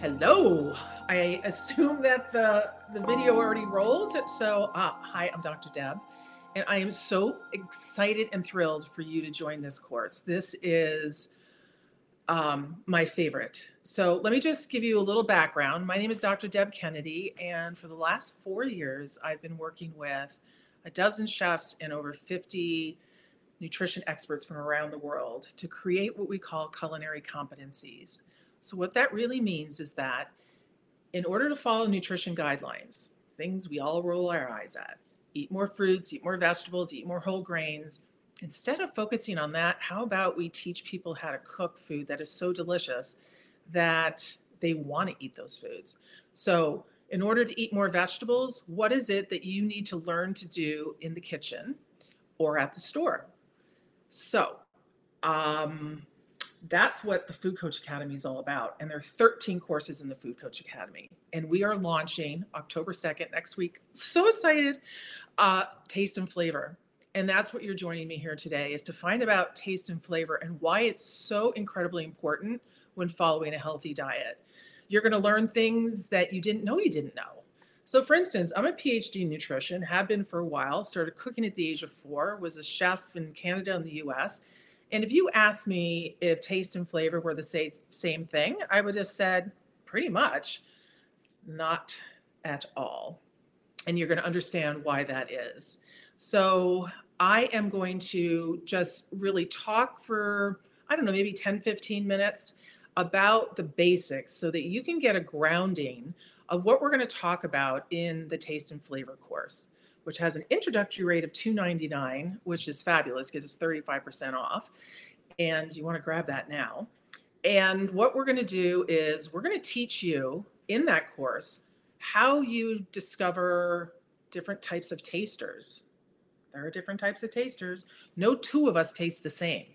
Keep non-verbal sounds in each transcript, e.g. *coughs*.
Hello. I assume that the the video already rolled. So, uh, hi, I'm Dr. Deb, and I am so excited and thrilled for you to join this course. This is um, my favorite. So, let me just give you a little background. My name is Dr. Deb Kennedy, and for the last four years, I've been working with a dozen chefs and over 50 nutrition experts from around the world to create what we call culinary competencies. So, what that really means is that in order to follow nutrition guidelines, things we all roll our eyes at eat more fruits, eat more vegetables, eat more whole grains. Instead of focusing on that, how about we teach people how to cook food that is so delicious that they want to eat those foods? So, in order to eat more vegetables, what is it that you need to learn to do in the kitchen or at the store? So, um, that's what the Food Coach Academy is all about. And there are 13 courses in the Food Coach Academy. And we are launching October 2nd next week. So excited. Uh, taste and flavor. And that's what you're joining me here today is to find about taste and flavor and why it's so incredibly important when following a healthy diet. You're going to learn things that you didn't know you didn't know. So, for instance, I'm a PhD in nutrition, have been for a while, started cooking at the age of four, was a chef in Canada and the US and if you asked me if taste and flavor were the same same thing, I would have said pretty much not at all. And you're going to understand why that is. So, I am going to just really talk for I don't know, maybe 10 15 minutes about the basics so that you can get a grounding of what we're going to talk about in the taste and flavor course which has an introductory rate of 299 which is fabulous because it's 35% off. And you want to grab that now. And what we're going to do is we're going to teach you in that course how you discover different types of tasters. There are different types of tasters. No two of us taste the same.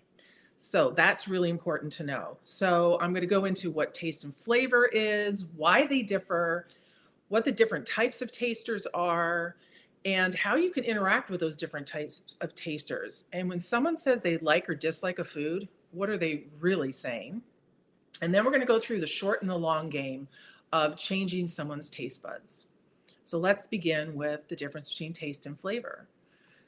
So that's really important to know. So i'm going to go into what taste and flavor is why they differ what the different types of tasters are and how you can interact with those different types of tasters. And when someone says they like or dislike a food, what are they really saying? And then we're going to go through the short and the long game of changing someone's taste buds. So let's begin with the difference between taste and flavor.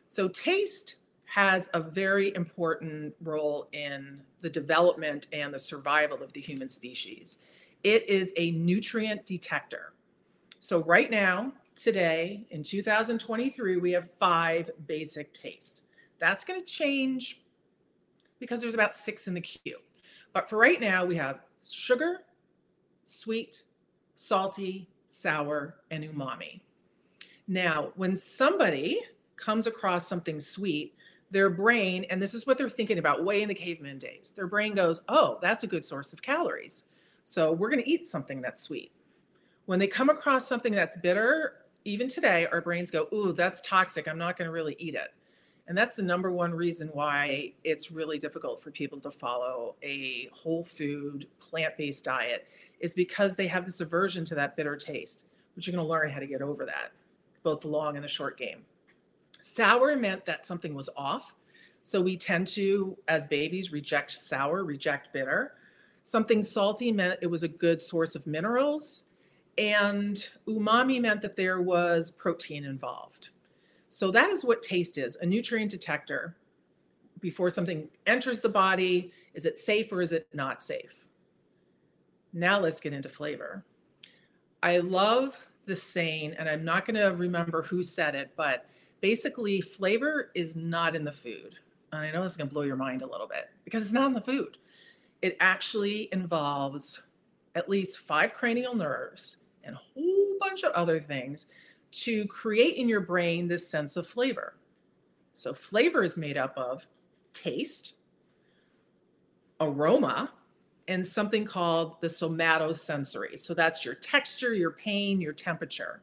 So, taste has a very important role in the development and the survival of the human species. It is a nutrient detector. So, right now, today in 2023, we have five basic tastes. That's going to change because there's about six in the queue. But for right now, we have sugar, sweet, salty, sour, and umami. Now, when somebody comes across something sweet, their brain, and this is what they're thinking about way in the caveman days, their brain goes, Oh, that's a good source of calories. So we're going to eat something that's sweet. When they come across something that's bitter even today, our brains go, Ooh, that's toxic. I'm not going to really eat it. And that's the number one reason why it's really difficult for people to follow a whole food, plant based diet, is because they have this aversion to that bitter taste, which you're going to learn how to get over that, both the long and the short game. Sour meant that something was off. So we tend to, as babies, reject sour, reject bitter. Something salty meant it was a good source of minerals and umami meant that there was protein involved. So that is what taste is a nutrient detector. Before something enters the body, is it safe or is it not safe? Now let's get into flavor. I love the saying, and I'm not going to remember who said it, but basically, flavor is not in the food. And I know this is going to blow your mind a little bit because it's not in the food. It actually involves at least five cranial nerves and a whole bunch of other things to create in your brain this sense of flavor. So, flavor is made up of taste, aroma, and something called the somatosensory. So, that's your texture, your pain, your temperature.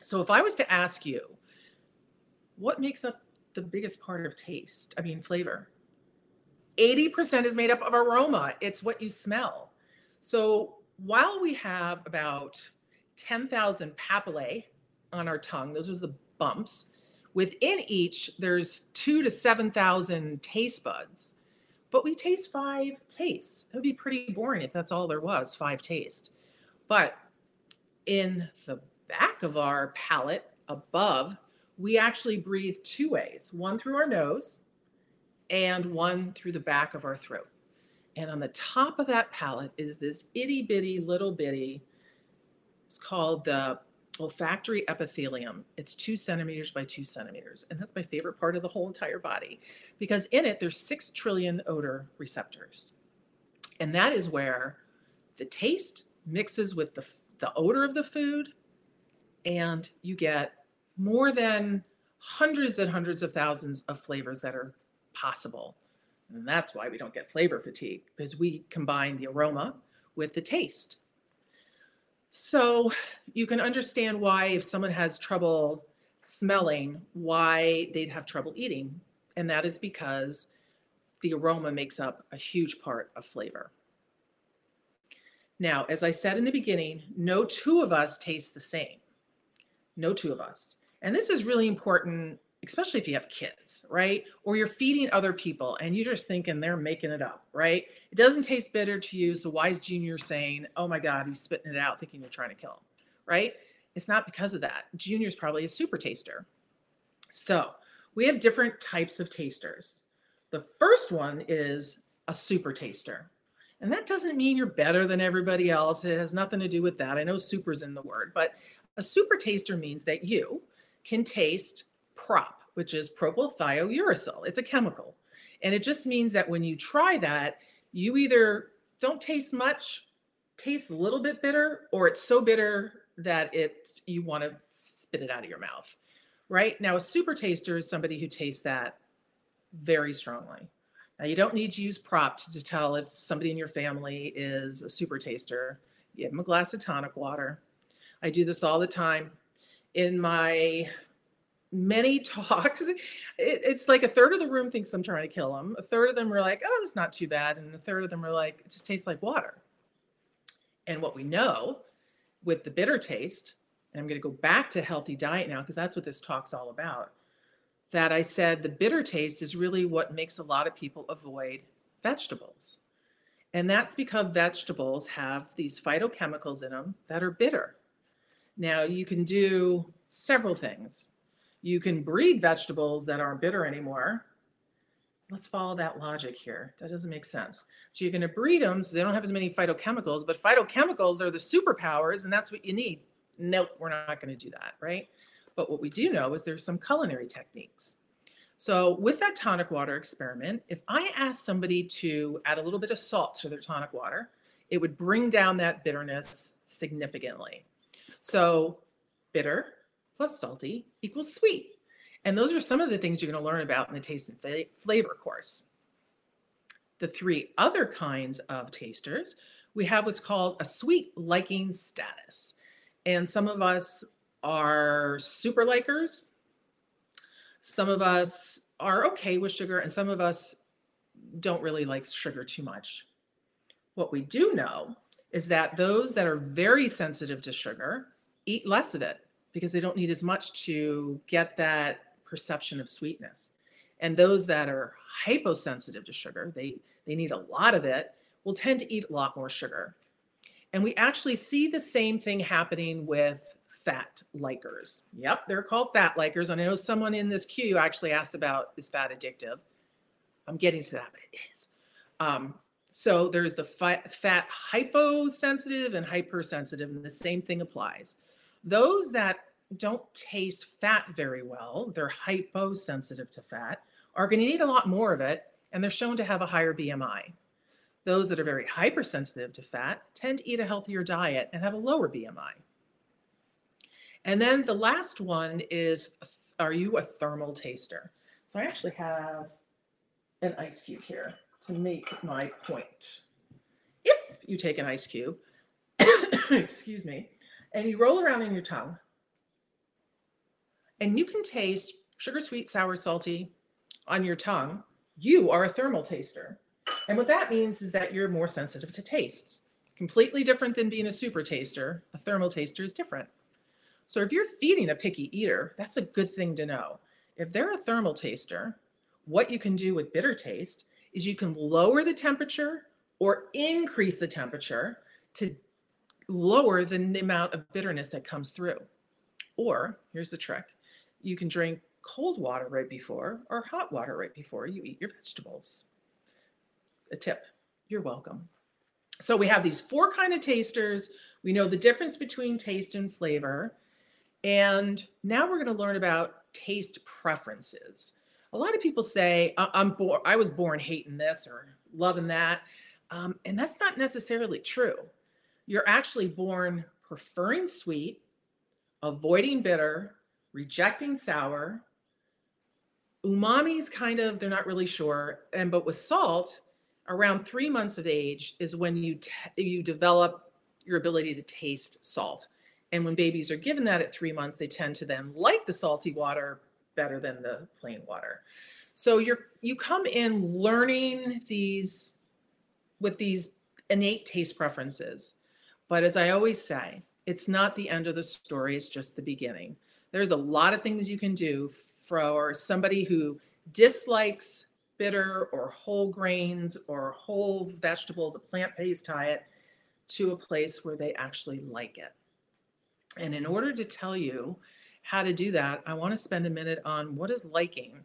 So, if I was to ask you, what makes up the biggest part of taste? I mean, flavor. 80% is made up of aroma, it's what you smell. So, while we have about 10,000 papillae on our tongue. Those are the bumps. Within each, there's two to 7,000 taste buds, but we taste five tastes. It would be pretty boring if that's all there was, five tastes. But in the back of our palate above, we actually breathe two ways one through our nose and one through the back of our throat. And on the top of that palate is this itty bitty little bitty, it's called the olfactory epithelium. It's two centimeters by two centimeters. And that's my favorite part of the whole entire body because in it, there's six trillion odor receptors. And that is where the taste mixes with the, the odor of the food, and you get more than hundreds and hundreds of thousands of flavors that are possible. And that's why we don't get flavor fatigue because we combine the aroma with the taste. So you can understand why, if someone has trouble smelling, why they'd have trouble eating. And that is because the aroma makes up a huge part of flavor. Now, as I said in the beginning, no two of us taste the same. No two of us. And this is really important especially if you have kids, right? Or you're feeding other people and you're just thinking they're making it up, right? It doesn't taste bitter to you. So why is Junior saying, oh my God, he's spitting it out thinking you're trying to kill him, right? It's not because of that. Junior's probably a super taster. So we have different types of tasters. The first one is a super taster. And that doesn't mean you're better than everybody else. It has nothing to do with that. I know super's in the word, but a super taster means that you can taste prop, which is propylthiouracil. It's a chemical. And it just means that when you try that, you either don't taste much, taste a little bit bitter, or it's so bitter that it you want to spit it out of your mouth. Right? Now, a super taster is somebody who tastes that very strongly. Now, you don't need to use prop to, to tell if somebody in your family is a super taster. Give them a glass of tonic water. I do this all the time. In my many *laughs* talks. It, it's like a third of the room thinks I'm trying to kill them. A third of them are like, oh, that's not too bad. And a third of them are like, it just tastes like water. And what we know with the bitter taste, and I'm going to go back to healthy diet now because that's what this talk's all about. That I said the bitter taste is really what makes a lot of people avoid vegetables. And that's because vegetables have these phytochemicals in them that are bitter. Now, you can do several things you can breed vegetables that aren't bitter anymore. Let's follow that logic here. That doesn't make sense. So you're going to breed them so they don't have as many phytochemicals, but phytochemicals are the superpowers and that's what you need. Nope, we're not going to do that, right? But what we do know is there's some culinary techniques. So with that tonic water experiment, if I ask somebody to add a little bit of salt to their tonic water, it would bring down that bitterness significantly. So bitter plus salty equals sweet. And those are some of the things you're going to learn about in the taste and flavor course. The three other kinds of tasters, we have what's called a sweet liking status. And some of us are super likers. Some of us are okay with sugar, and some of us don't really like sugar too much. What we do know is that those that are very sensitive to sugar eat less of it because they don't need as much to get that perception of sweetness. And those that are hyposensitive to sugar, they, they need a lot of it, will tend to eat a lot more sugar. And we actually see the same thing happening with fat likers. Yep, they're called fat likers. And I know someone in this queue actually asked about is fat addictive. I'm getting to that, but it is. Um, so there's the fat, fat hyposensitive and hypersensitive, and the same thing applies. Those that don't taste fat very well, they're hyposensitive to fat, are going to eat a lot more of it, and they're shown to have a higher BMI. Those that are very hypersensitive to fat tend to eat a healthier diet and have a lower BMI. And then the last one is Are you a thermal taster? So I actually have an ice cube here to make my point. If you take an ice cube, *coughs* excuse me, and you roll around in your tongue, and you can taste sugar sweet, sour, salty on your tongue, you are a thermal taster. And what that means is that you're more sensitive to tastes. Completely different than being a super taster. A thermal taster is different. So if you're feeding a picky eater, that's a good thing to know. If they're a thermal taster, what you can do with bitter taste is you can lower the temperature or increase the temperature to lower than the amount of bitterness that comes through. Or here's the trick you can drink cold water right before or hot water right before you eat your vegetables. A tip. You're welcome. So we have these four kind of tasters. We know the difference between taste and flavor. And now we're going to learn about taste preferences. A lot of people say, I'm born, I was born hating this or loving that. Um, and that's not necessarily true. You're actually born preferring sweet, avoiding bitter, rejecting sour. Umami's kind of, they're not really sure. And but with salt, around three months of age is when you t- you develop your ability to taste salt. And when babies are given that at three months, they tend to then like the salty water better than the plain water. So you're you come in learning these with these innate taste preferences. But as I always say, it's not the end of the story, it's just the beginning. There's a lot of things you can do for somebody who dislikes bitter or whole grains or whole vegetables, a plant-based diet, to a place where they actually like it. And in order to tell you how to do that, I want to spend a minute on what is liking.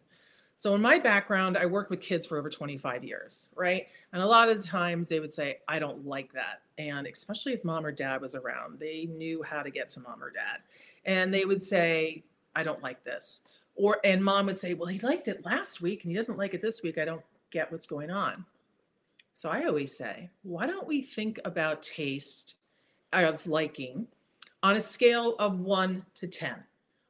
So, in my background, I worked with kids for over 25 years, right? And a lot of the times they would say, I don't like that. And especially if mom or dad was around, they knew how to get to mom or dad. And they would say, I don't like this. Or, and mom would say, Well, he liked it last week and he doesn't like it this week. I don't get what's going on. So, I always say, Why don't we think about taste of liking on a scale of one to 10.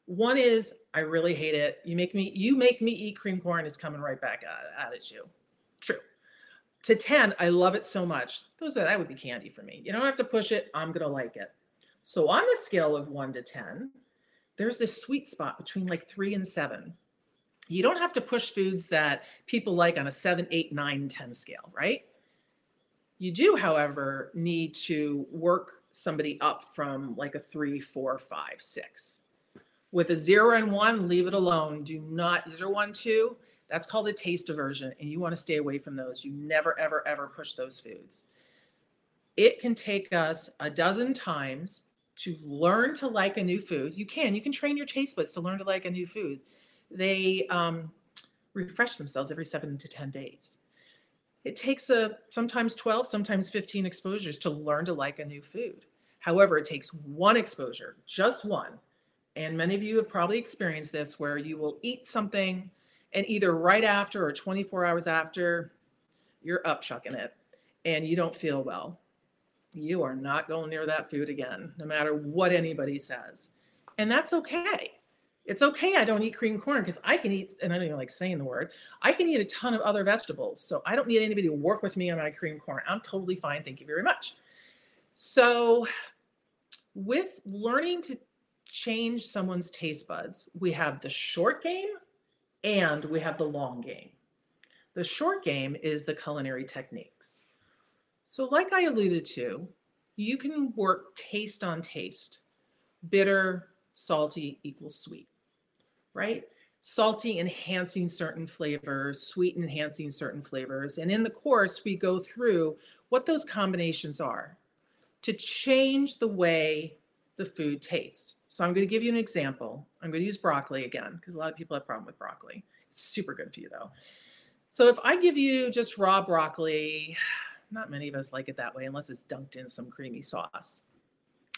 One is I really hate it. You make me you make me eat cream corn is coming right back at, at you. True. To 10, I love it so much. Those that would be candy for me. You don't have to push it. I'm gonna like it. So on the scale of one to 10, there's this sweet spot between like three and seven. You don't have to push foods that people like on a seven, eight, nine, 10 scale, right? You do, however, need to work somebody up from like a three, four, five, six. With a zero and one, leave it alone. Do not zero, one, two. That's called a taste aversion, and you want to stay away from those. You never, ever, ever push those foods. It can take us a dozen times to learn to like a new food. You can, you can train your taste buds to learn to like a new food. They um, refresh themselves every seven to 10 days it takes a sometimes 12 sometimes 15 exposures to learn to like a new food however it takes one exposure just one and many of you have probably experienced this where you will eat something and either right after or 24 hours after you're up chucking it and you don't feel well you are not going near that food again no matter what anybody says and that's okay it's okay I don't eat cream corn because I can eat, and I don't even like saying the word, I can eat a ton of other vegetables. So I don't need anybody to work with me on my cream corn. I'm totally fine. Thank you very much. So, with learning to change someone's taste buds, we have the short game and we have the long game. The short game is the culinary techniques. So, like I alluded to, you can work taste on taste. Bitter, salty equals sweet right? Salty enhancing certain flavors, sweet enhancing certain flavors. And in the course, we go through what those combinations are to change the way the food tastes. So I'm going to give you an example. I'm going to use broccoli again because a lot of people have a problem with broccoli. It's super good for you though. So if I give you just raw broccoli, *sighs* not many of us like it that way unless it's dunked in some creamy sauce.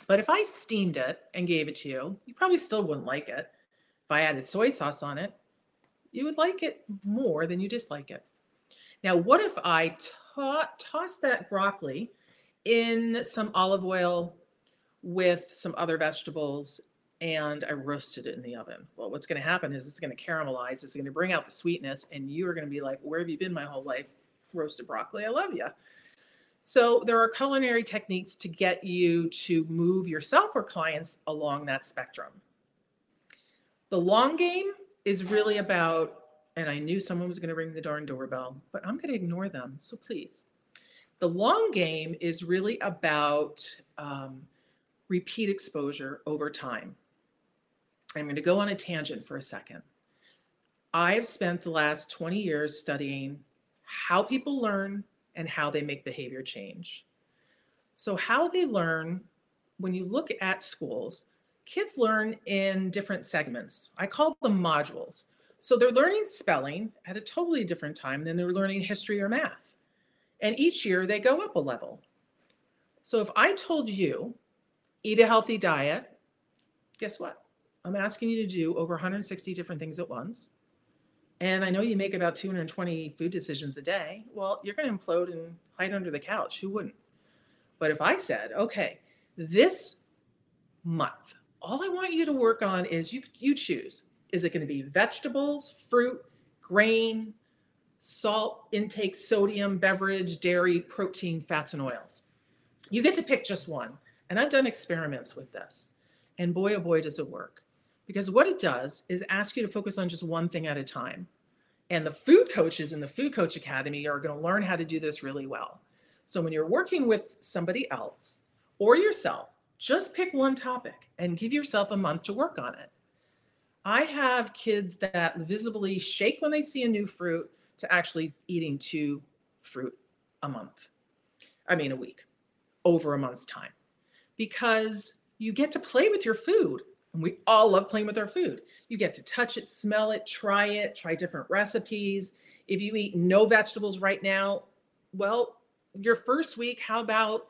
But if I steamed it and gave it to you, you probably still wouldn't like it. If I added soy sauce on it, you would like it more than you dislike it. Now, what if I toss that broccoli in some olive oil with some other vegetables and I roasted it in the oven? Well, what's going to happen is it's going to caramelize, it's going to bring out the sweetness, and you are going to be like, Where have you been my whole life? Roasted broccoli, I love you. So, there are culinary techniques to get you to move yourself or clients along that spectrum. The long game is really about, and I knew someone was going to ring the darn doorbell, but I'm going to ignore them. So please. The long game is really about um, repeat exposure over time. I'm going to go on a tangent for a second. I have spent the last 20 years studying how people learn and how they make behavior change. So, how they learn when you look at schools, kids learn in different segments. I call them modules. So they're learning spelling at a totally different time than they're learning history or math. And each year they go up a level. So if I told you, eat a healthy diet, guess what? I'm asking you to do over 160 different things at once. And I know you make about 220 food decisions a day. Well, you're going to implode and hide under the couch. Who wouldn't? But if I said, okay, this month, all I want you to work on is you you choose. Is it going to be vegetables, fruit, grain, salt intake, sodium, beverage, dairy, protein, fats, and oils? You get to pick just one. And I've done experiments with this. And boy, oh boy, does it work. Because what it does is ask you to focus on just one thing at a time. And the food coaches in the Food Coach Academy are going to learn how to do this really well. So when you're working with somebody else or yourself, just pick one topic and give yourself a month to work on it. I have kids that visibly shake when they see a new fruit to actually eating two fruit a month. I mean, a week, over a month's time, because you get to play with your food. And we all love playing with our food. You get to touch it, smell it, try it, try different recipes. If you eat no vegetables right now, well, your first week, how about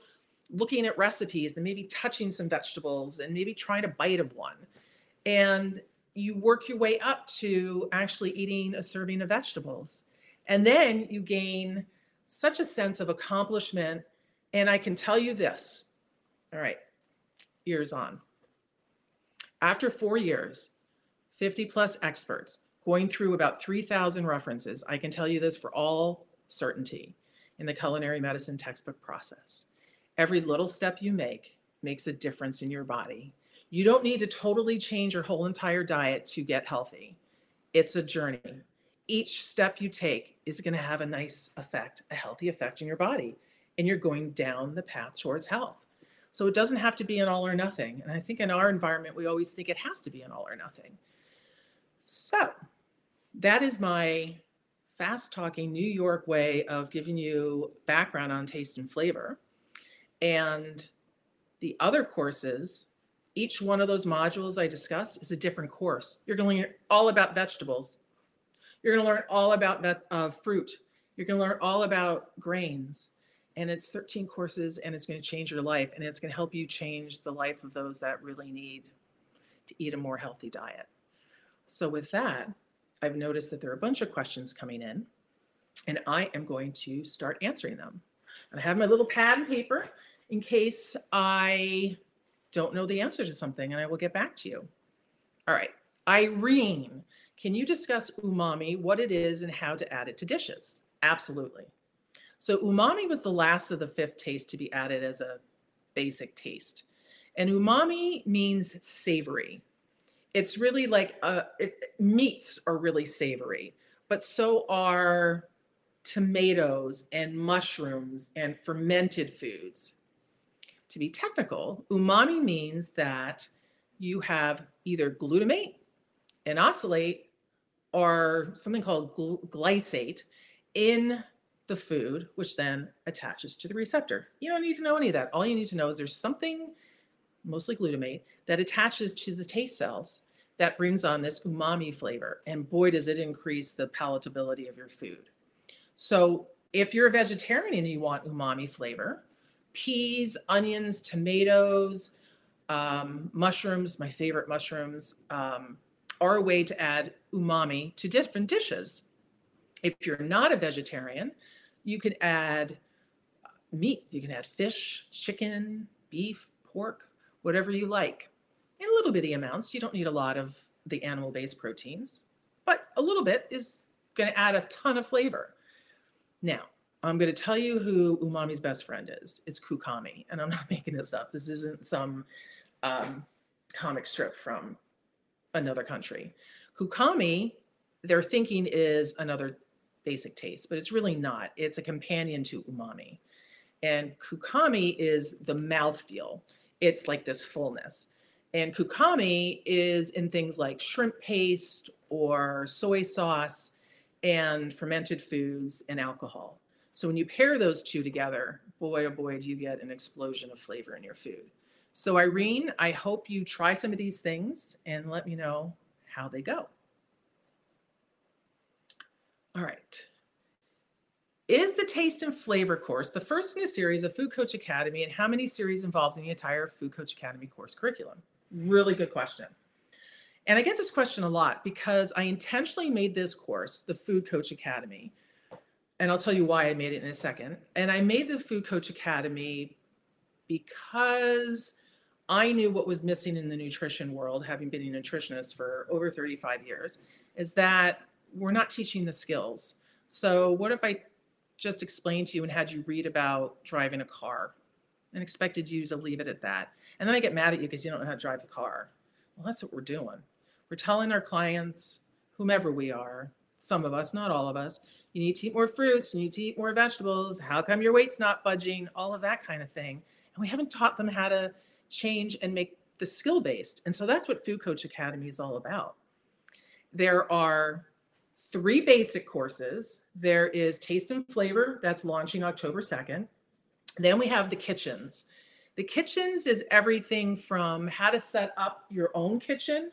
looking at recipes and maybe touching some vegetables and maybe trying a bite of one? And you work your way up to actually eating a serving of vegetables. And then you gain such a sense of accomplishment. And I can tell you this all right, years on after four years, 50 plus experts going through about 3,000 references, I can tell you this for all certainty in the culinary medicine textbook process. Every little step you make makes a difference in your body. You don't need to totally change your whole entire diet to get healthy. It's a journey. Each step you take is going to have a nice effect, a healthy effect in your body, and you're going down the path towards health. So it doesn't have to be an all or nothing. And I think in our environment, we always think it has to be an all or nothing. So that is my fast talking New York way of giving you background on taste and flavor. And the other courses, each one of those modules I discussed is a different course. You're going to learn all about vegetables. You're going to learn all about uh, fruit. You're going to learn all about grains and it's 13 courses and it's going to change your life and it's going to help you change the life of those that really need to eat a more healthy diet. So, with that, I've noticed that there are a bunch of questions coming in and I am going to start answering them. And I have my little pad and paper in case I don't know the answer to something and I will get back to you. All right. Irene, can you discuss umami, what it is, and how to add it to dishes? Absolutely. So umami was the last of the fifth taste to be added as a basic taste. And umami means savory. It's really like uh, it, meats are really savory, but so are tomatoes and mushrooms and fermented foods. To be technical, umami means that you have either glutamate, inositol, or something called glycate in the food, which then attaches to the receptor. You don't need to know any of that. All you need to know is there's something, mostly glutamate, that attaches to the taste cells that brings on this umami flavor. And boy, does it increase the palatability of your food. So if you're a vegetarian and you want umami flavor, peas, onions, tomatoes, um, mushrooms, my favorite mushrooms, um, are a way to add umami to different dishes. If you're not a vegetarian, you can add meat. You can add fish, chicken, beef, pork, whatever you like in little bitty amounts. You don't need a lot of the animal based proteins, but a little bit is going to add a ton of flavor. Now, I'm going to tell you who umami's best friend is. It's Kokumi. And I'm not *laughs* making this up. This isn't some um, comic strip from another country. Kokumi, their thinking is another basic taste, but it's really not. It's a companion to umami. And kokumi is the mouthfeel. It's like this fullness. And kokumi is in things like shrimp paste or soy sauce and fermented foods and alcohol. So when you pair those two together, boy oh boy, do you get an explosion of flavor in your food. So, Irene, I hope you try some of these things and let me know how they go. All right. Is the taste and flavor course the first in a series of Food Coach Academy, and how many series involved in the entire Food Coach Academy course curriculum? Really good question. And I get this question a lot because I intentionally made this course, the Food Coach Academy. And I'll tell you why I made it in a second. And I made the Food Coach Academy because I knew what was missing in the nutrition world, having been a nutritionist for over 35 years, is that we're not teaching the skills. So, what if I just explained to you and had you read about driving a car and expected you to leave it at that? And then I get mad at you because you don't know how to drive the car. Well, that's what we're doing. We're telling our clients, whomever we are, some of us, not all of us, you need to eat more fruits, you need to eat more vegetables. How come your weight's not budging? All of that kind of thing. And we haven't taught them how to change and make the skill based. And so that's what Food Coach Academy is all about. There are three basic courses. There is Taste and Flavor, that's launching October 2nd. Then we have the kitchens. The kitchens is everything from how to set up your own kitchen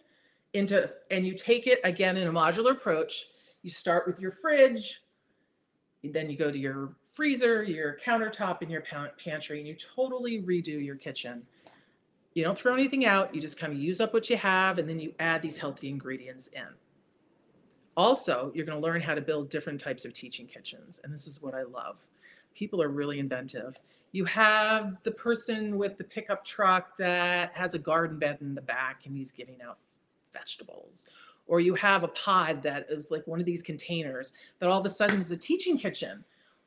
into and you take it again in a modular approach you start with your fridge then you go to your freezer your countertop in your pantry and you totally redo your kitchen you don't throw anything out you just kind of use up what you have and then you add these healthy ingredients in also you're going to learn how to build different types of teaching kitchens and this is what i love. People are really inventive. You have the person with the pickup truck that has a garden bed in the back and he's giving out vegetables. Or you have a pod that is like one of these containers that all of a sudden is a teaching kitchen.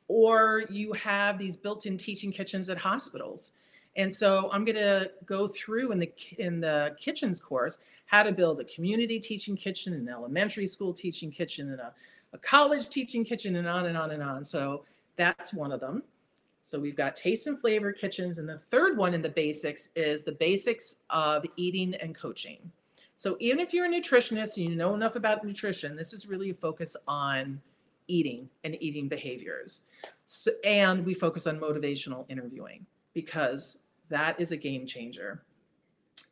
Or you have these built-in teaching kitchens at hospitals and so i'm going to go through in the in the kitchens course how to build a community teaching kitchen an elementary school teaching kitchen and a, a college teaching kitchen and on and on and on. So that's one of them. So we've got taste and flavor kitchens and the third one in the basics is the basics of eating and coaching. So even if you're a nutritionist and you know enough about nutrition, this is really a focus on eating and eating behaviors. So, and we focus on motivational interviewing because that is a game changer.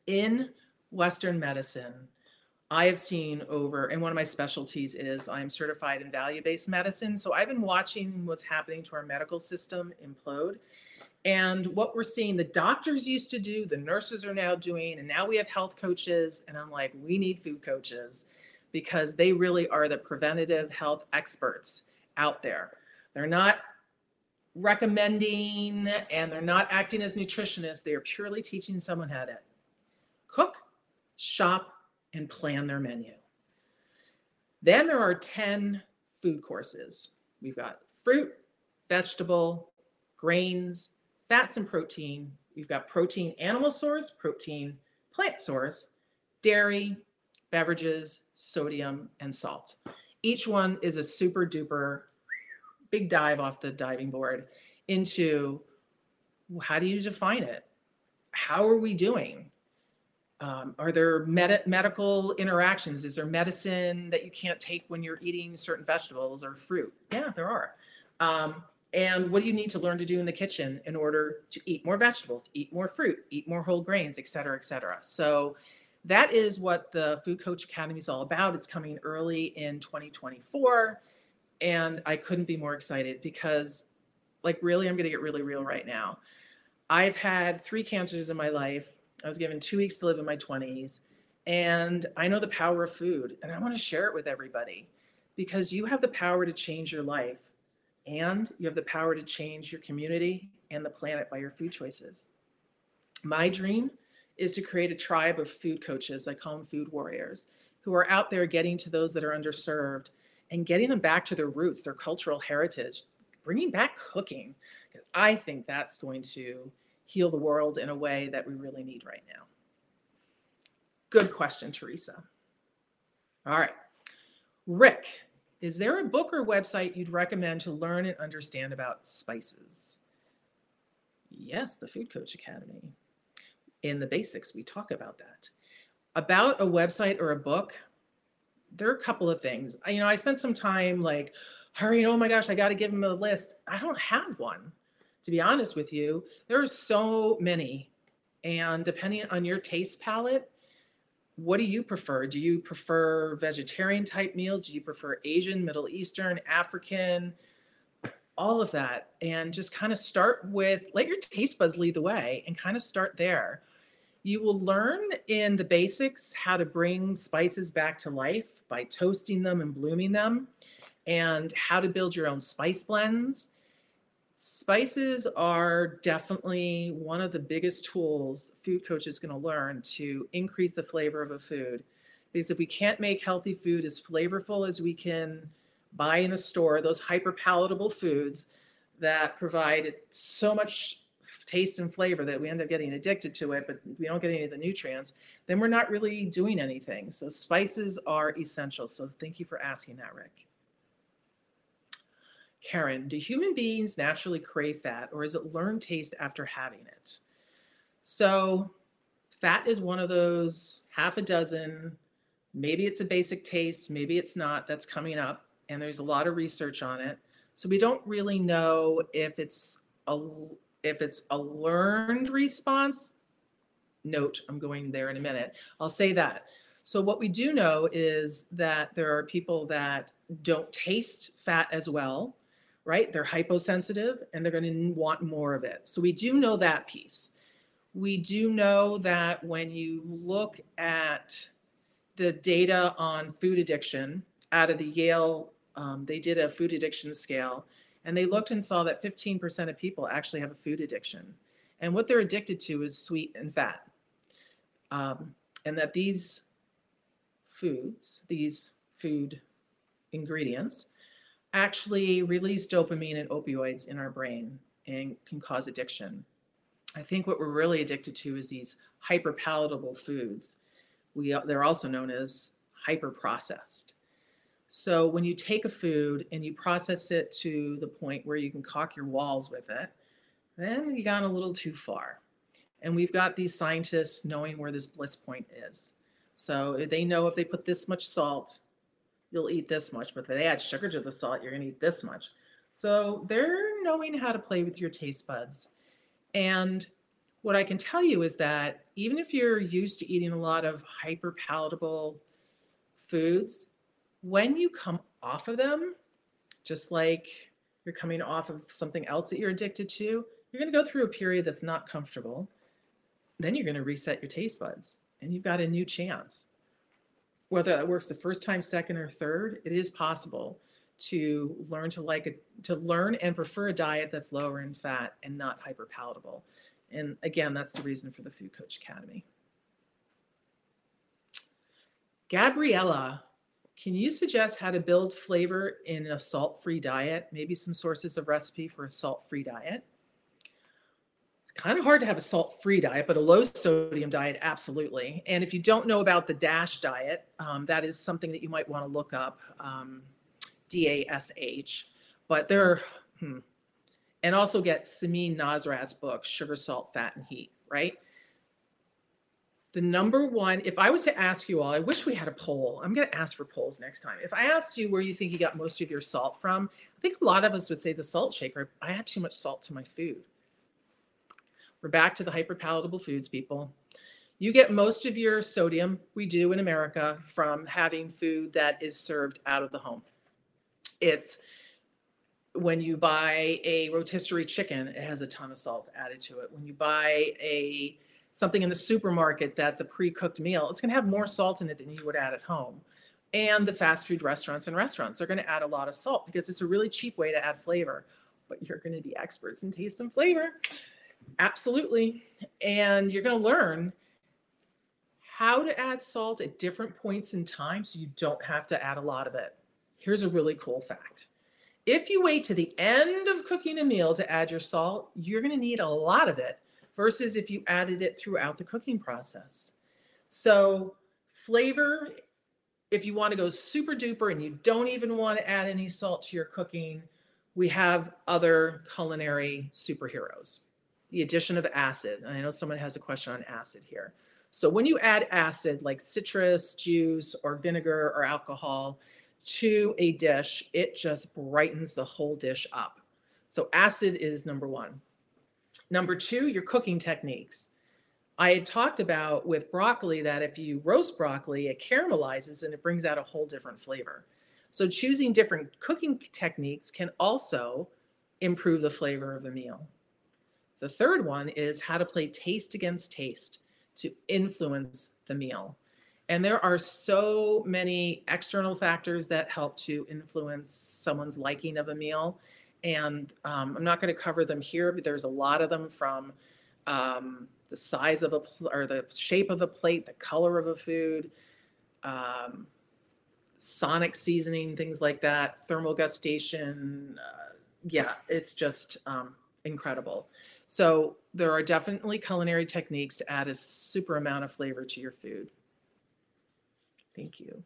In Western medicine, I have seen over, and one of my specialties is I'm certified in value based medicine. So I've been watching what's happening to our medical system implode. And what we're seeing, the doctors used to do, the nurses are now doing, and now we have health coaches. And I'm like, we need food coaches because they really are the preventative health experts out there. They're not recommending and they're not acting as nutritionists. They are purely teaching someone how to cook, shop, and plan their menu. Then there are 10 food courses. We've got fruit, vegetable, grains, fats and protein. We've got protein animal source, protein plant source, dairy, beverages, sodium, and salt. Each one is a super duper big dive off the diving board into how do you define it? How are we doing? Um, are there med- medical interactions? Is there medicine that you can't take when you're eating certain vegetables or fruit? Yeah, there are. Um, and what do you need to learn to do in the kitchen in order to eat more vegetables, eat more fruit, eat more whole grains, et cetera, et cetera. So that is what the Food Coach Academy is all about. It's coming early in 2024. And I couldn't be more excited because, like, really, I'm going to get really real right now. I've had three cancers in my life. I was given two weeks to live in my 20s. And I know the power of food, and I want to share it with everybody because you have the power to change your life and you have the power to change your community and the planet by your food choices. My dream is to create a tribe of food coaches, I call them food warriors, who are out there getting to those that are underserved and getting them back to their roots, their cultural heritage, bringing back cooking. I think that's going to heal the world in a way that we really need right now. Good question, Teresa. All right. Rick is there a book or website you'd recommend to learn and understand about spices? Yes, the Food Coach Academy. In the basics, we talk about that. About a website or a book, there are a couple of things. I, you know, I spent some time like, hurry, oh my gosh, I got to give them a list. I don't have one, to be honest with you. There are so many And depending on your taste palette, what do you prefer? Do you prefer vegetarian type meals? Do you prefer Asian, Middle Eastern, African? All of that. And just kind of start with let your taste buds lead the way and kind of start there. You will learn in the basics how to bring spices back to life by toasting them and blooming them, and how to build your own spice blends. Spices are definitely one of the biggest tools food coach is going to learn to increase the flavor of a food. Because if we can't make healthy food as flavorful as we can buy in the store, those hyper palatable foods that provide so much taste and flavor that we end up getting addicted to it, but we don't get any of the nutrients, then we're not really doing anything. So spices are essential. So thank you for asking that, Rick. Karen, do human beings naturally crave fat or is it learned taste after having it? So fat is one of those half a dozen, maybe it's a basic taste, maybe it's not, that's coming up. And there's a lot of research on it. So we don't really know if it's a if it's a learned response, note, I'm going there in a minute. I'll say that. So, what we do know is that there are people that don't taste fat as well, right? They're hyposensitive and they're going to want more of it. So, we do know that piece. We do know that when you look at the data on food addiction out of the Yale, um, they did a food addiction scale and they looked and saw that 15% of people actually have a food addiction. And what they're addicted to is sweet and fat. Um, and that these foods, these food ingredients, actually release dopamine and opioids in our brain and can cause addiction. I think what we're really addicted to is these hyper palatable foods. We, they're also known as hyper processed. So when you take a food and you process it to the point where you can caulk your walls with it, then you gone a little too far. And we've got these scientists knowing where this bliss point is. So they know if they put this much salt, you'll eat this much. But if they add sugar to the salt, you're going to eat this much. So they're knowing how to play with your taste buds. And what I can tell you is that even if you're used to eating a lot of hyper palatable foods, when you come off of them, just like you're coming off of something else that you're addicted to, you're going to go through a period that's not comfortable. Then you're going to reset your taste buds and you've got a new chance. Whether that works the first time, second, or third, it is possible to learn to like it, to learn and prefer a diet that's lower in fat and not hyper palatable. And again, that's the reason for the Food Coach Academy. Gabriella can you suggest how to build flavor in a salt free diet? Maybe some sources of recipe for a salt free diet? Kind of hard to have a salt free diet, but a low sodium diet, absolutely. And if you don't know about the DASH diet, um, that is something that you might want to look up um, D A S H. But there are, hmm. and also get Samin Nosrat's book, Sugar, Salt, Fat, and Heat, right? The number one, if I was to ask you all, I wish we had a poll. I'm going to ask for polls next time. If I asked you where you think you got most of your salt from, I think a lot of us would say the salt shaker. I add too much salt to my food. We're back to the hyperpalatable foods, people. You get most of your sodium, we do in America, from having food that is served out of the home. It's when you buy a rotisserie chicken, it has a ton of salt added to it. When you buy a something in the supermarket that's a pre-cooked meal, it's going to have more salt in it than you would add at home. And the fast food restaurants and restaurants are going to add a lot of salt because it's a really cheap way to add flavor. But you're going to be experts in taste and flavor. Absolutely. And you're going to learn how to add salt at different points in time so you don't have to add a lot of it. Here's a really cool fact. If you wait to the end of cooking a meal to add your salt, you're going to need a lot of it versus if you added it throughout the cooking process. So, flavor, if you want to go super duper and you don't even want to add any salt to your cooking, we have other culinary superheroes. The addition of acid. And I know someone has a question on acid here. So, when you add acid like citrus juice or vinegar or alcohol to a dish, it just brightens the whole dish up. So, acid is number one. Number two, your cooking techniques. I had talked about with broccoli that if you roast broccoli, it caramelizes and it brings out a whole different flavor. So choosing different cooking techniques can also improve the flavor of a meal. The third one is how to play taste against taste to influence the meal. And there are so many external factors that help to influence someone's liking of a meal. And um, I'm not going to cover them here, but there's a lot of them from um, the size of a pl- or the shape of a plate, the color of a food, um, sonic seasoning, things like that, thermal gustation. Uh, yeah, it's just um, incredible. So there are definitely culinary techniques to add a super amount of flavor to your food. Thank you.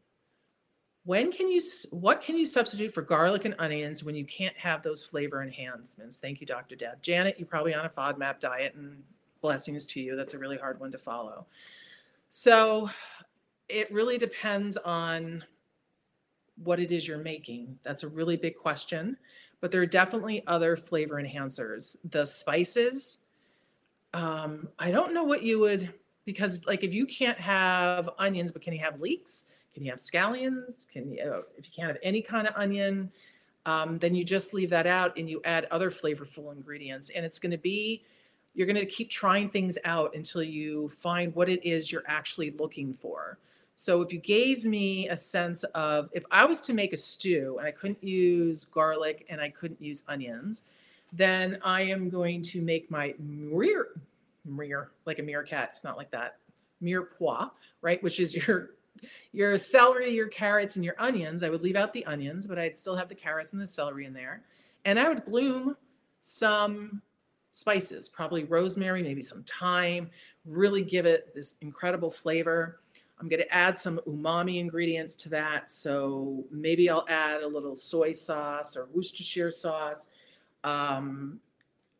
When can you, what can you substitute for garlic and onions when you can't have those flavor enhancements? Thank you, Dr. Deb. Janet, you're probably on a FODMAP diet and blessings to you. That's a really hard one to follow. So it really depends on what it is you're making. That's a really big question, but there are definitely other flavor enhancers. The spices, um, I don't know what you would, because like if you can't have onions, but can you have leeks? Can you have scallions? Can you, uh, if you can't have any kind of onion, um, then you just leave that out and you add other flavorful ingredients. And it's going to be you're going to keep trying things out until you find what it is you're actually looking for. So if you gave me a sense of if I was to make a stew and I couldn't use garlic and I couldn't use onions, then I am going to make my rear rear like a meerkat. It's not like that. Mirepoix, right? Which is your your celery, your carrots, and your onions. I would leave out the onions, but I'd still have the carrots and the celery in there. And I would bloom some spices, probably rosemary, maybe some thyme, really give it this incredible flavor. I'm going to add some umami ingredients to that. So maybe I'll add a little soy sauce or Worcestershire sauce, um,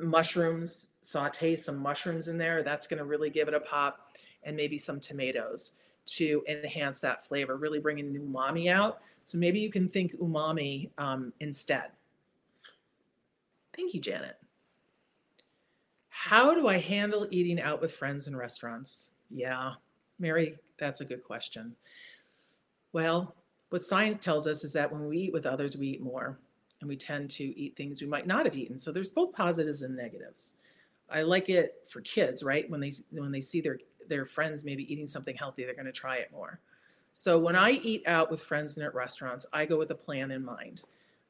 mushrooms, saute some mushrooms in there. That's going to really give it a pop, and maybe some tomatoes to enhance that flavor, really bringing the umami out. So maybe you can think umami um, instead. Thank you, Janet. How do I handle eating out with friends in restaurants? Yeah, Mary, that's a good question. Well, what science tells us is that when we eat with others, we eat more and we tend to eat things we might not have eaten. So there's both positives and negatives. I like it for kids, right? When they when they see their their friends maybe eating something healthy, they're going to try it more. So when I eat out with friends and at restaurants, I go with a plan in mind,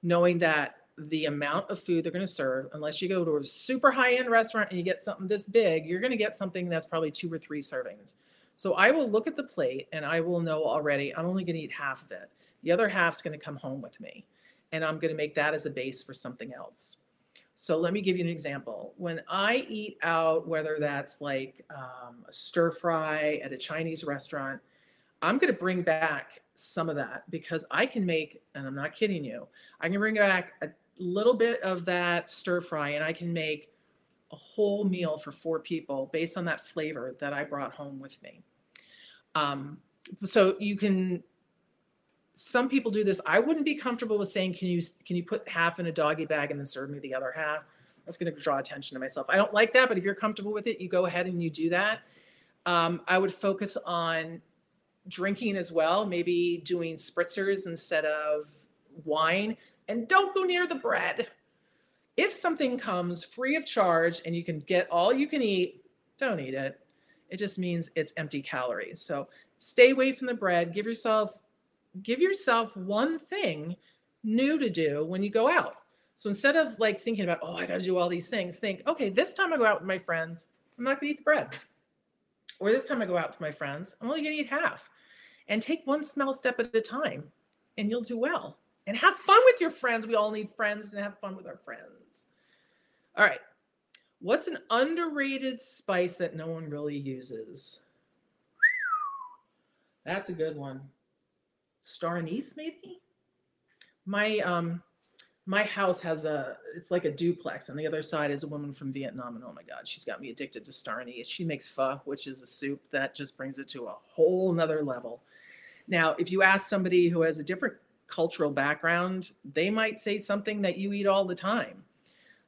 knowing that the amount of food they're going to serve, unless you go to a super high end restaurant and you get something this big, you're going to get something that's probably two or three servings. So I will look at the plate and I will know already I'm only going to eat half of it. The other half's going to come home with me. And I'm going to make that as a base for something else. So let me give you an example. When I eat out, whether that's like um, a stir fry at a Chinese restaurant, I'm going to bring back some of that because I can make, and I'm not kidding you, I can bring back a little bit of that stir fry and I can make a whole meal for four people based on that flavor that I brought home with me. Um, so you can some people do this. I wouldn't be comfortable with saying, can you can you put half in a doggy bag and then serve me the other half? That's going to draw attention to myself. I don't like that, but if you're comfortable with it, you go ahead and you do that. Um, I would focus on drinking as well, maybe doing spritzers instead of wine and don't go near the bread. If something comes free of charge and you can get all you can eat, don't eat it. It just means it's empty calories. So stay away from the bread. Give yourself give yourself one thing new to do when you go out. So instead of like thinking about, oh, I got to do all these things, think, okay, this time I go out with my friends, I'm not going to eat the bread. Or this time I go out with my friends, I'm only going to eat half. And take one small step at a time, and you'll do well and have fun with your friends. We all need friends and have fun with our friends. All right. What's an underrated spice that no one really uses? That's a good one. Star anise, maybe? My um my house has a it's like a duplex and the other side is a woman from vietnam and oh my god she's got me addicted to star anise she makes pho which is a soup that just brings it to a whole nother level now if you ask somebody who has a different cultural background, they might say something that you eat all the time.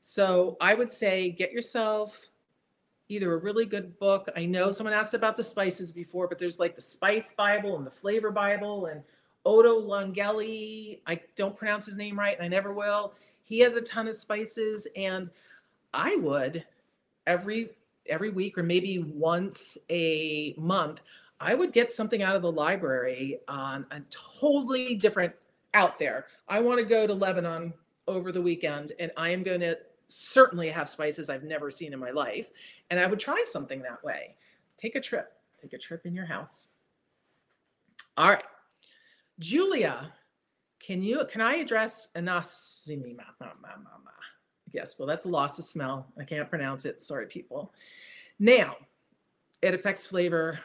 So I would say get yourself either a really good book. I know someone asked about the spices before, but there's like the Spice Bible and the Flavor Bible and Odo Longelli. I don't pronounce his name right, and I never will. He has a ton of spices, and I would every every week or maybe once a month, I would get something out of the library on a totally different out there. I want to go to Lebanon over the weekend, and I am going to certainly have spices I've never seen in my life. And I would try something that way. Take a trip, take a trip in your house. All right. Julia, can you can I address anasimima? Yes, well, that's a loss of smell. I can't pronounce it. Sorry, people. Now, it affects flavor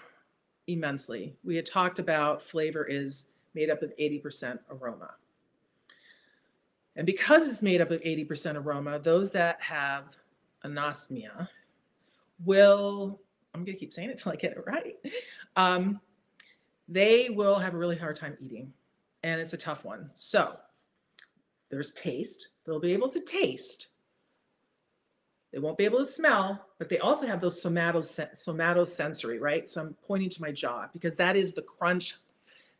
immensely. We had talked about flavor is made up of 80% aroma. And because it's made up of 80% aroma, those that have anosmia will, I'm going to keep saying it till I get it right, um, they will have a really hard time eating. And it's a tough one. So there's taste. They'll be able to taste. They won't be able to smell, but they also have those somatos, somatosensory, right? So I'm pointing to my jaw because that is the crunch.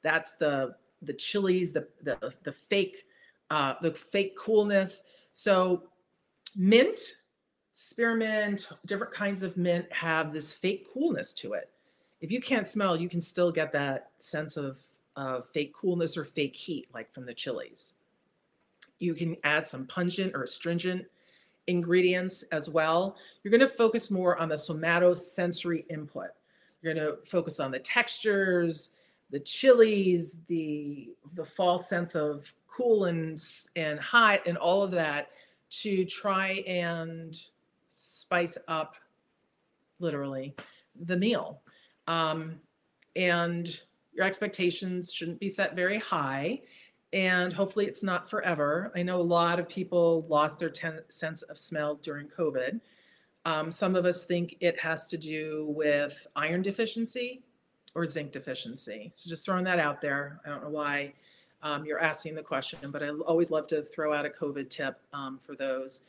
That's the the chilies, the the, the fake uh, the fake coolness. So mint, spearmint, different kinds of mint have this fake coolness to it. If you can't smell, you can still get that sense of, fake coolness or fake heat, like from the chilies. You can add some pungent or astringent ingredients as well. You're going to focus more on the somatosensory input. You're going to focus on the textures, the chilies, the the false sense of cool and and hot and all of that to try and spice up literally the meal. Um, and your expectations shouldn't be set very high. And hopefully, it's not forever. I know a lot of people lost their ten- sense of smell during COVID. Um, some of us think it has to do with iron deficiency or zinc deficiency. So just throwing that out there. I don't know why um, you're asking the question, but I always love to throw out a COVID tip um, for those.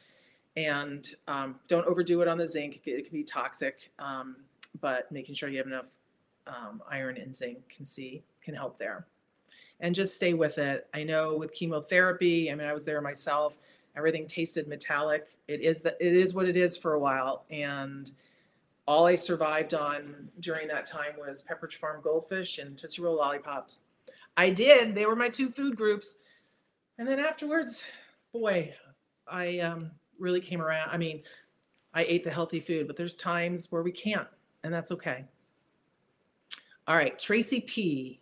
And um, don't overdo it on the zinc; it, can be toxic. But making sure you have enough um, iron and zinc can see can help there. And just stay with it. I know with chemotherapy. I mean, I was there myself. Everything tasted metallic. It is that it is what it is for a while, and all I survived on during that time was Pepperidge Farm goldfish and Tootsie Roll lollipops. I did. They were my two food groups. And then afterwards, boy, I um, really came around. I mean, I ate the healthy food, but there's times where we can't, and that's okay. All right, Tracy P.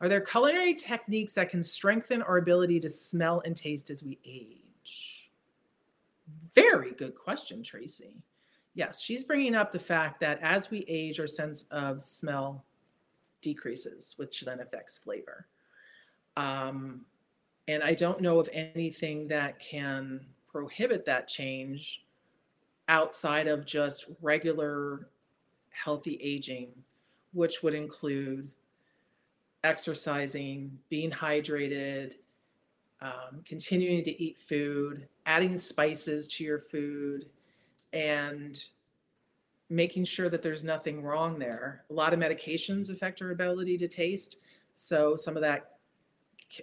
Are there culinary techniques that can strengthen our ability to smell and taste as we age? Very good question, Tracy. Yes, she's bringing up the fact that as we age, our sense of smell decreases, which then affects flavor. Um, and I don't know of anything that can prohibit that change outside of just regular healthy aging, which would include exercising, being hydrated, um, continuing to eat food, adding spices to your food, and making sure that there's nothing wrong there. A lot of medications affect our ability to taste. So some of that,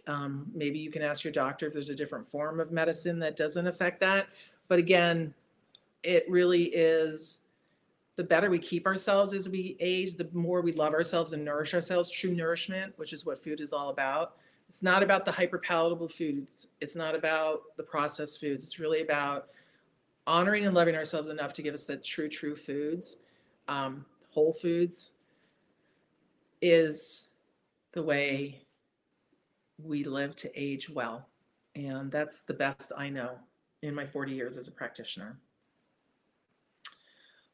um, maybe you can ask your doctor if there's a different form of medicine that doesn't affect that. But again, it really is the better we keep ourselves as we age, the more we love ourselves and nourish ourselves, true nourishment, which is what food is all about. It's not about the hyper palatable foods. It's not about the processed foods. It's really about honoring and loving ourselves enough to give us the true, true foods, um, whole foods, is the way we live to age well. And that's the best I know in my 40 years as a practitioner.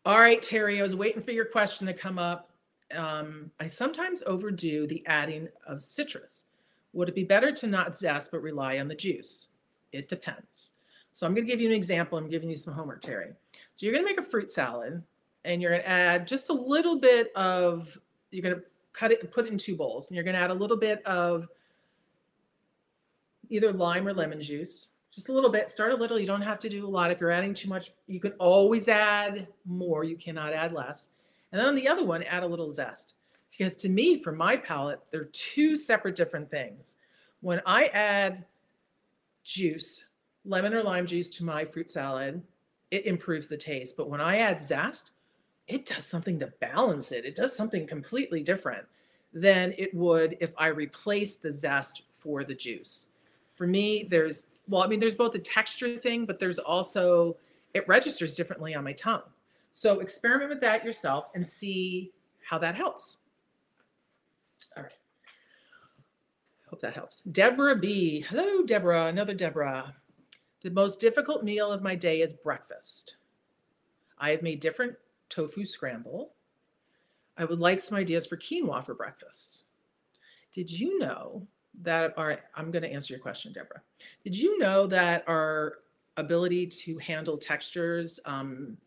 All right, Terry, I was waiting for your question to come up. Um, I sometimes overdo the adding of citrus. Would it be better to not zest but rely on the juice? It depends. So I'm going to give you an example. I'm giving you some homework, Terry. So you're going to make a fruit salad and you're going to add just a little bit of, you're going to cut it and put it in two bowls. And you're going to add a little bit of either lime or lemon juice, just a little bit. Start a little. You don't have to do a lot. If you're adding too much, you can always add more. You cannot add less. And then on the other one, add a little zest. Because to me, for my palate, they're two separate different things. When I add juice, lemon or lime juice to my fruit salad, it improves the taste. But when I add zest, it does something to balance it. It does something completely different than it would if I replace the zest for the juice. For me, there's well, I mean, there's both a texture thing, but there's also it registers differently on my tongue. So experiment with that yourself and see how that helps. All right. Hope that helps. Deborah B. Hello, Deborah. Another Deborah. The most difficult meal of my day is breakfast. I have made different tofu scramble. I would like some ideas for quinoa for breakfast. Did you know that are, I'm going to answer your question, Deborah. Did you know that our ability to handle textures um,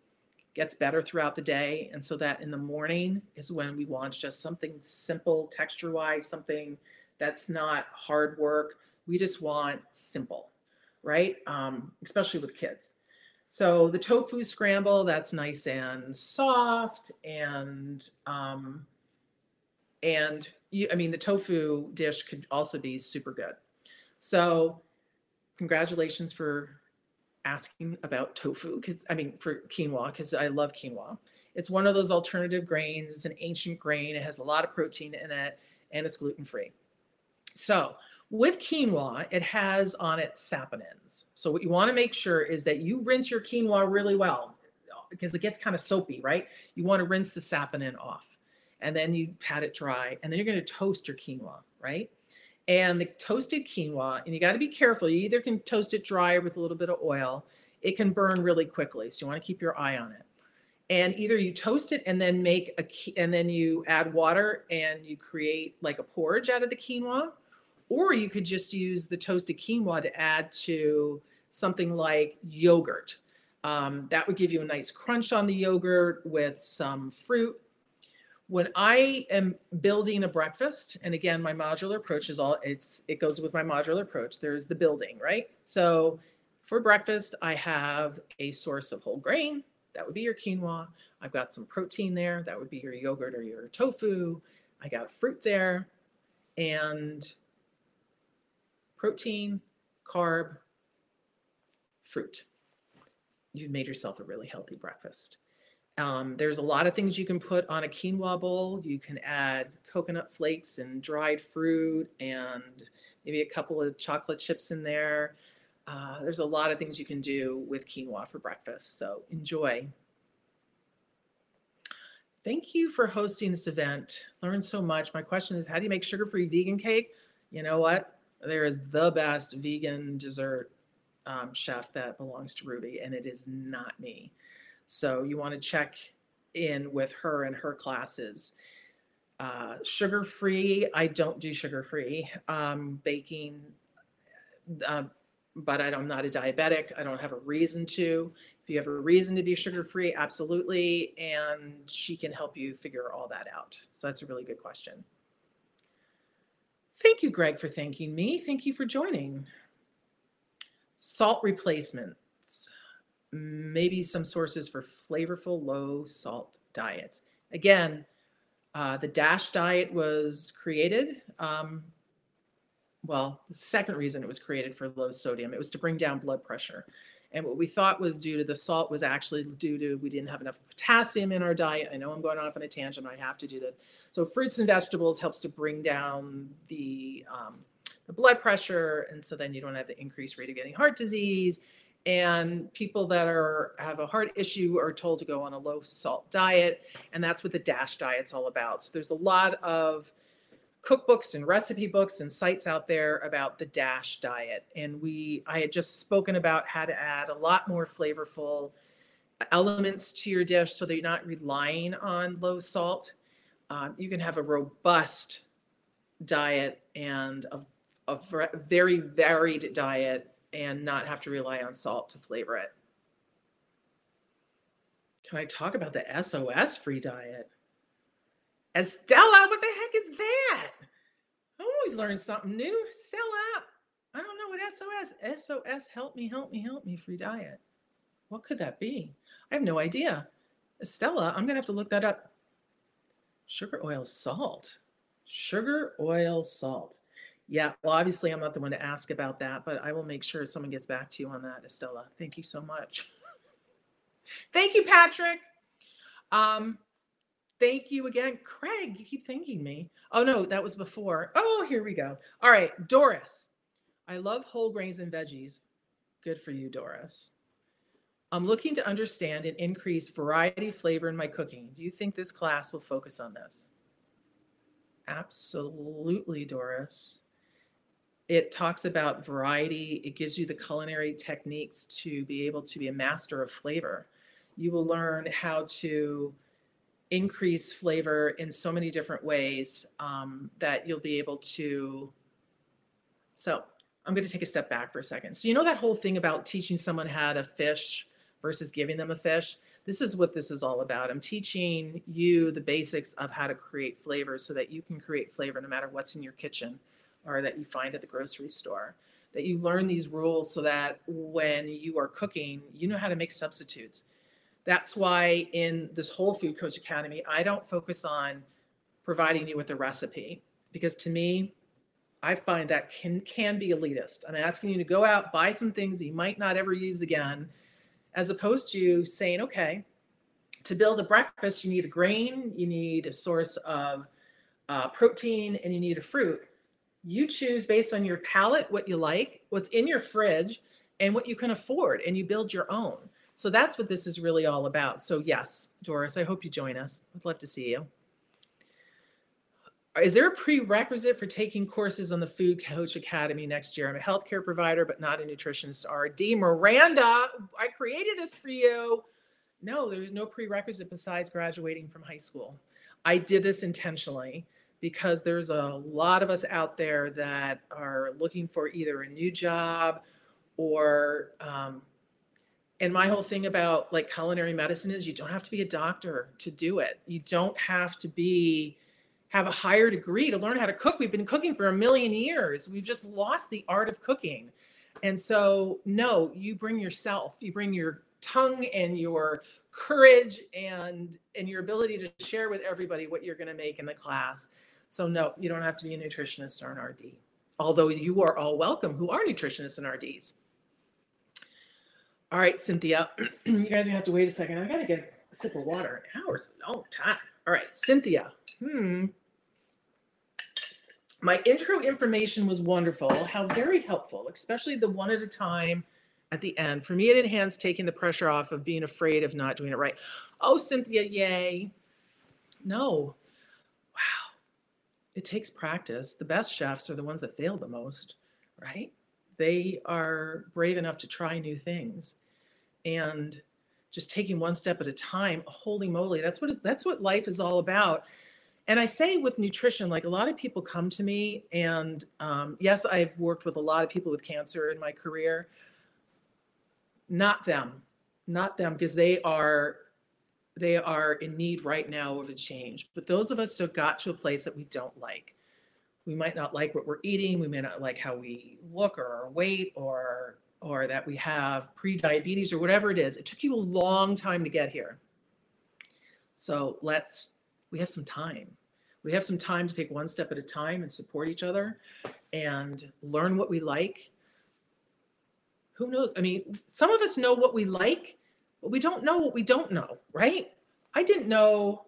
gets better throughout the day, and so that in the morning is when we want just something simple texture-wise, something that's not hard work. We just want simple, right? Um, especially with kids. So the tofu scramble, that's nice and soft and um, and you, I mean, the tofu dish could also be super good. So, congratulations for asking about tofu because I mean, for quinoa, because I love quinoa. It's one of those alternative grains. It's an ancient grain. It has a lot of protein in it and it's gluten free. So, with quinoa, it has on it saponins. So, what you want to make sure is that you rinse your quinoa really well because it gets kind of soapy, right? You want to rinse the saponin off and then you pat it dry, and then you're going to toast your quinoa, right? And the toasted quinoa, and you got to be careful. You either can toast it dry with a little bit of oil. It can burn really quickly, so you want to keep your eye on it. And either you toast it and then make a and then you add water and you create like a porridge out of the quinoa, or you could just use the toasted quinoa to add to something like yogurt. Um, that would give you a nice crunch on the yogurt with some fruit when I am building a breakfast, and again, my modular approach is all it's it goes with my modular approach. There's the building, right? So for breakfast, I have a source of whole grain. That would be your quinoa. I've got some protein there. That would be your yogurt or your tofu. I got fruit there and protein, carb, fruit. You've made yourself a really healthy breakfast. Um, there's a lot of things you can put on a quinoa bowl. You can add coconut flakes and dried fruit and maybe a couple of chocolate chips in there. Uh, there's a lot of things you can do with quinoa for breakfast. So enjoy. Thank you for hosting this event. Learned so much. My question is how do you make sugar free vegan cake? You know what? There is the best vegan dessert um, chef that belongs to Rouxbe, and it is not me. So you want to check in with her and her classes. Uh, sugar free, I don't do sugar free. Um, baking, uh, but I am not a diabetic. I don't have a reason to. If you have a reason to be sugar free, absolutely. And she can help you figure all that out. So that's a really good question. Thank you, Greg, for thanking me. Thank you for joining. Salt replacement maybe some sources for flavorful low salt diets. Again, uh, the DASH diet was created. Um, well, the second reason it was created for low sodium, it was to bring down blood pressure. And what we thought was due to the salt was actually due to we didn't have enough potassium in our diet. I know I'm going off on a tangent, I have to do this. So fruits and vegetables helps to bring down the um, the blood pressure, and so then you don't have the increased rate of getting heart disease and people that are have a heart issue are told to go on a low salt diet and that's what the dash diet's all about. So there's a lot of cookbooks and recipe books and sites out there about the dash diet. And we i had just spoken about how to add a lot more flavorful elements to your dish so that you're not relying on low salt. Um, you can have a robust diet and a, a very varied diet and not have to rely on salt to flavor it. Can I talk about the SOS free diet? Estella, what the heck is that? I always learn something new. Stella. I don't know what SOS. SOS, help me, help me, help me, free diet. What could that be? I have no idea. Estella, I'm going to have to look that up. Sugar, oil, salt. Sugar, oil, salt. Yeah, well, obviously, I'm not the one to ask about that, but I will make sure someone gets back to you on that, Estella. Thank you so much. *laughs* Thank you, Patrick. Um, thank you again, Craig. You keep thanking me. Oh no, that was before. Oh, here we go. All right, Doris. I love whole grains and veggies. Good for you, Doris. I'm looking to understand and increase variety flavor in my cooking. Do you think this class will focus on this? Absolutely, Doris. It talks about variety. It gives you the culinary techniques to be able to be a master of flavor. You will learn how to increase flavor in so many different ways um, that you'll be able to. So, I'm going to take a step back for a second. So, you know that whole thing about teaching someone how to fish versus giving them a fish? This is what this is all about. I'm teaching you the basics of how to create flavor so that you can create flavor no matter what's in your kitchen or that you find at the grocery store. That you learn these rules so that when you are cooking, you know how to make substitutes. That's why in this whole Food Coach Academy, I don't focus on providing you with a recipe because to me, I find that can can be elitist. I'm asking you to go out, buy some things that you might not ever use again, as opposed to saying, okay, to build a breakfast, you need a grain, you need a source of uh, protein, and you need a fruit. You choose based on your palate what you like, what's in your fridge, and what you can afford, and you build your own. So that's what this is really all about. So, yes, Doris, I hope you join us. I'd love to see you is there a prerequisite for taking courses on the Food Coach Academy next year? I'm a healthcare provider, but not a nutritionist. RD Miranda, I created this for you. No, there's no prerequisite besides graduating from high school. I did this intentionally because there's a lot of us out there that are looking for either a new job or, um, and my whole thing about like culinary medicine is you don't have to be a doctor to do it. You don't have to be have a higher degree to learn how to cook. We've been cooking for a million years. We've just lost the art of cooking. And so, no, you bring yourself, you bring your tongue and your courage and and your ability to share with everybody what you're going to make in the class. So no, you don't have to be a nutritionist or an RD. Although you are all welcome who are nutritionists and RDs. All right, Cynthia, *clears throat* you guys gonna have to wait a second. I gotta get a sip of water. An hour's a long time. All right, Cynthia. Hmm. My intro information was wonderful. How very helpful, especially the one at a time at the end. For me, it enhanced taking the pressure off of being afraid of not doing it right. Oh, Cynthia, yay. No. It takes practice. The best chefs are the ones that fail the most, right? They are brave enough to try new things. And just taking one step at a time, holy moly, that's what that's what life is all about and I say with nutrition, like a lot of people come to me, and um, yes, I've worked with a lot of people with cancer in my career. Not them, not them, because they are they are in need right now of a change. But those of us who got to a place that we don't like, we might not like what we're eating, we may not like how we look or our weight, or or that we have pre-diabetes or whatever it is. It took you a long time to get here. So let's we have some time we have some time to take one step at a time and support each other and learn what we like who knows i mean some of us know what we like but we don't know what we don't know right? I didn't know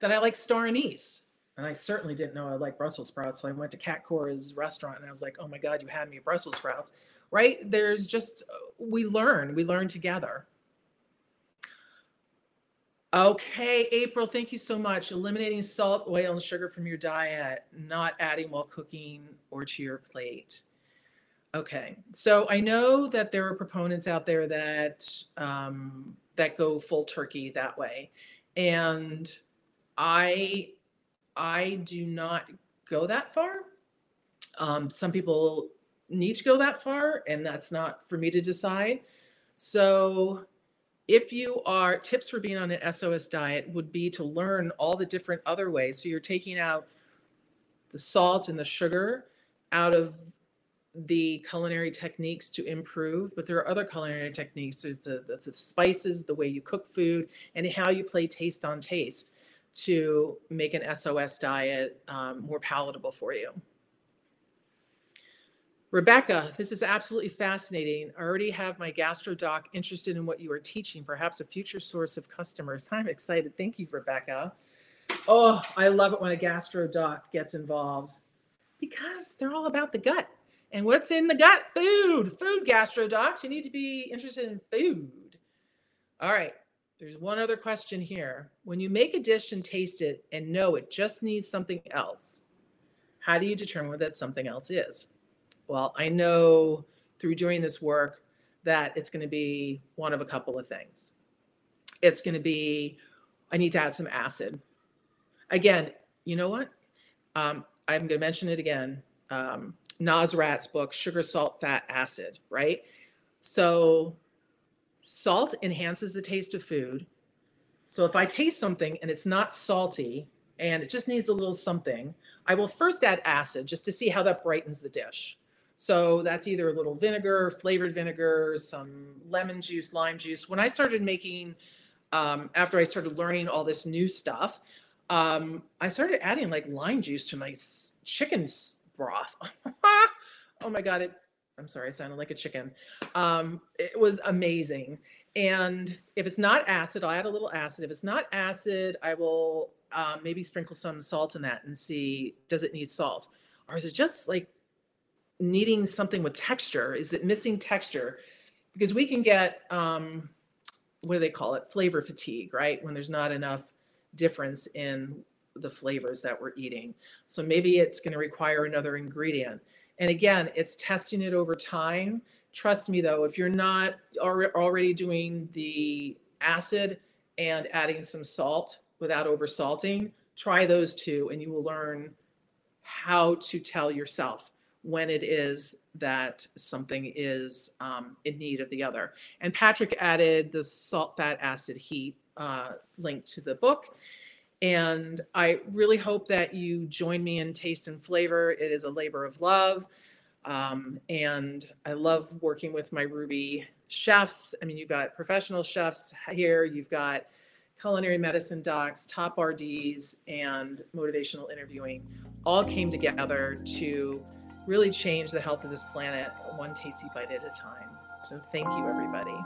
that i like star anise and i certainly didn't know i like brussels sprouts. So i went to cat cora's restaurant and i was like oh my god you had me brussels sprouts. Right? There's just we learn we learn together. Okay, April, thank you so much. Eliminating salt, oil, and sugar from your diet, not adding while cooking or to your plate. Okay, so I know that there are proponents out there that um, that go full turkey that way, and I I do not go that far. Um, some people need to go that far, and that's not for me to decide. So if you are tips for being on an SOS diet would be to learn all the different other ways. So you're taking out the salt and the sugar out of the culinary techniques to improve, but there are other culinary techniques. There's the, the, spices, the way you cook food, and how you play taste on taste to make an SOS diet um, more palatable for you. Rebecca, this is absolutely fascinating. I already have my gastro doc interested in what you are teaching, perhaps a future source of customers. *laughs* I'm excited. Thank you, Rebecca. Oh, I love it when a gastro doc gets involved because they're all about the gut. And what's in the gut? Food. Food gastro docs. You need to be interested in food. All right. There's one other question here. When you make a dish and taste it and know it just needs something else, how do you determine what that something else is? Well, I know through doing this work that it's going to be one of a couple of things. It's going to be, I need to add some acid. Again, you know what? Um, I'm going to mention it again. Um, Nosrat's book, Sugar, Salt, Fat, Acid, right? So salt enhances the taste of food. So if I taste something and it's not salty and it just needs a little something, I will first add acid just to see how that brightens the dish. So that's either a little vinegar, flavored vinegar, some lemon juice, lime juice. When I started making, um, after I started learning all this new stuff, um, I started adding like lime juice to my chicken broth. *laughs* oh my god, it. I'm sorry, I sounded like a chicken. Um, it was amazing. And if it's not acid, I'll add a little acid. If it's not acid, I will uh, maybe sprinkle some salt in that and see does it need salt, or is it just like needing something with texture? Is it missing texture? Because we can get um, what do they call it? Flavor fatigue, right? When there's not enough difference in the flavors that we're eating. So maybe it's going to require another ingredient. And again, it's testing it over time. Trust me though, if you're not already doing the acid and adding some salt without over salting, try those two and you will learn how to tell yourself when it is that something is um, in need of the other. And Patrick added the salt, fat, acid, heat uh, link to the book. And I really hope that you join me in Taste and Flavor. It is a labor of love. Um, and I love working with my Rouxbe chefs. I mean, you've got professional chefs here, you've got culinary medicine docs, top RDs, and motivational interviewing all came together to really change the health of this planet one tasty bite at a time. So, thank you, everybody.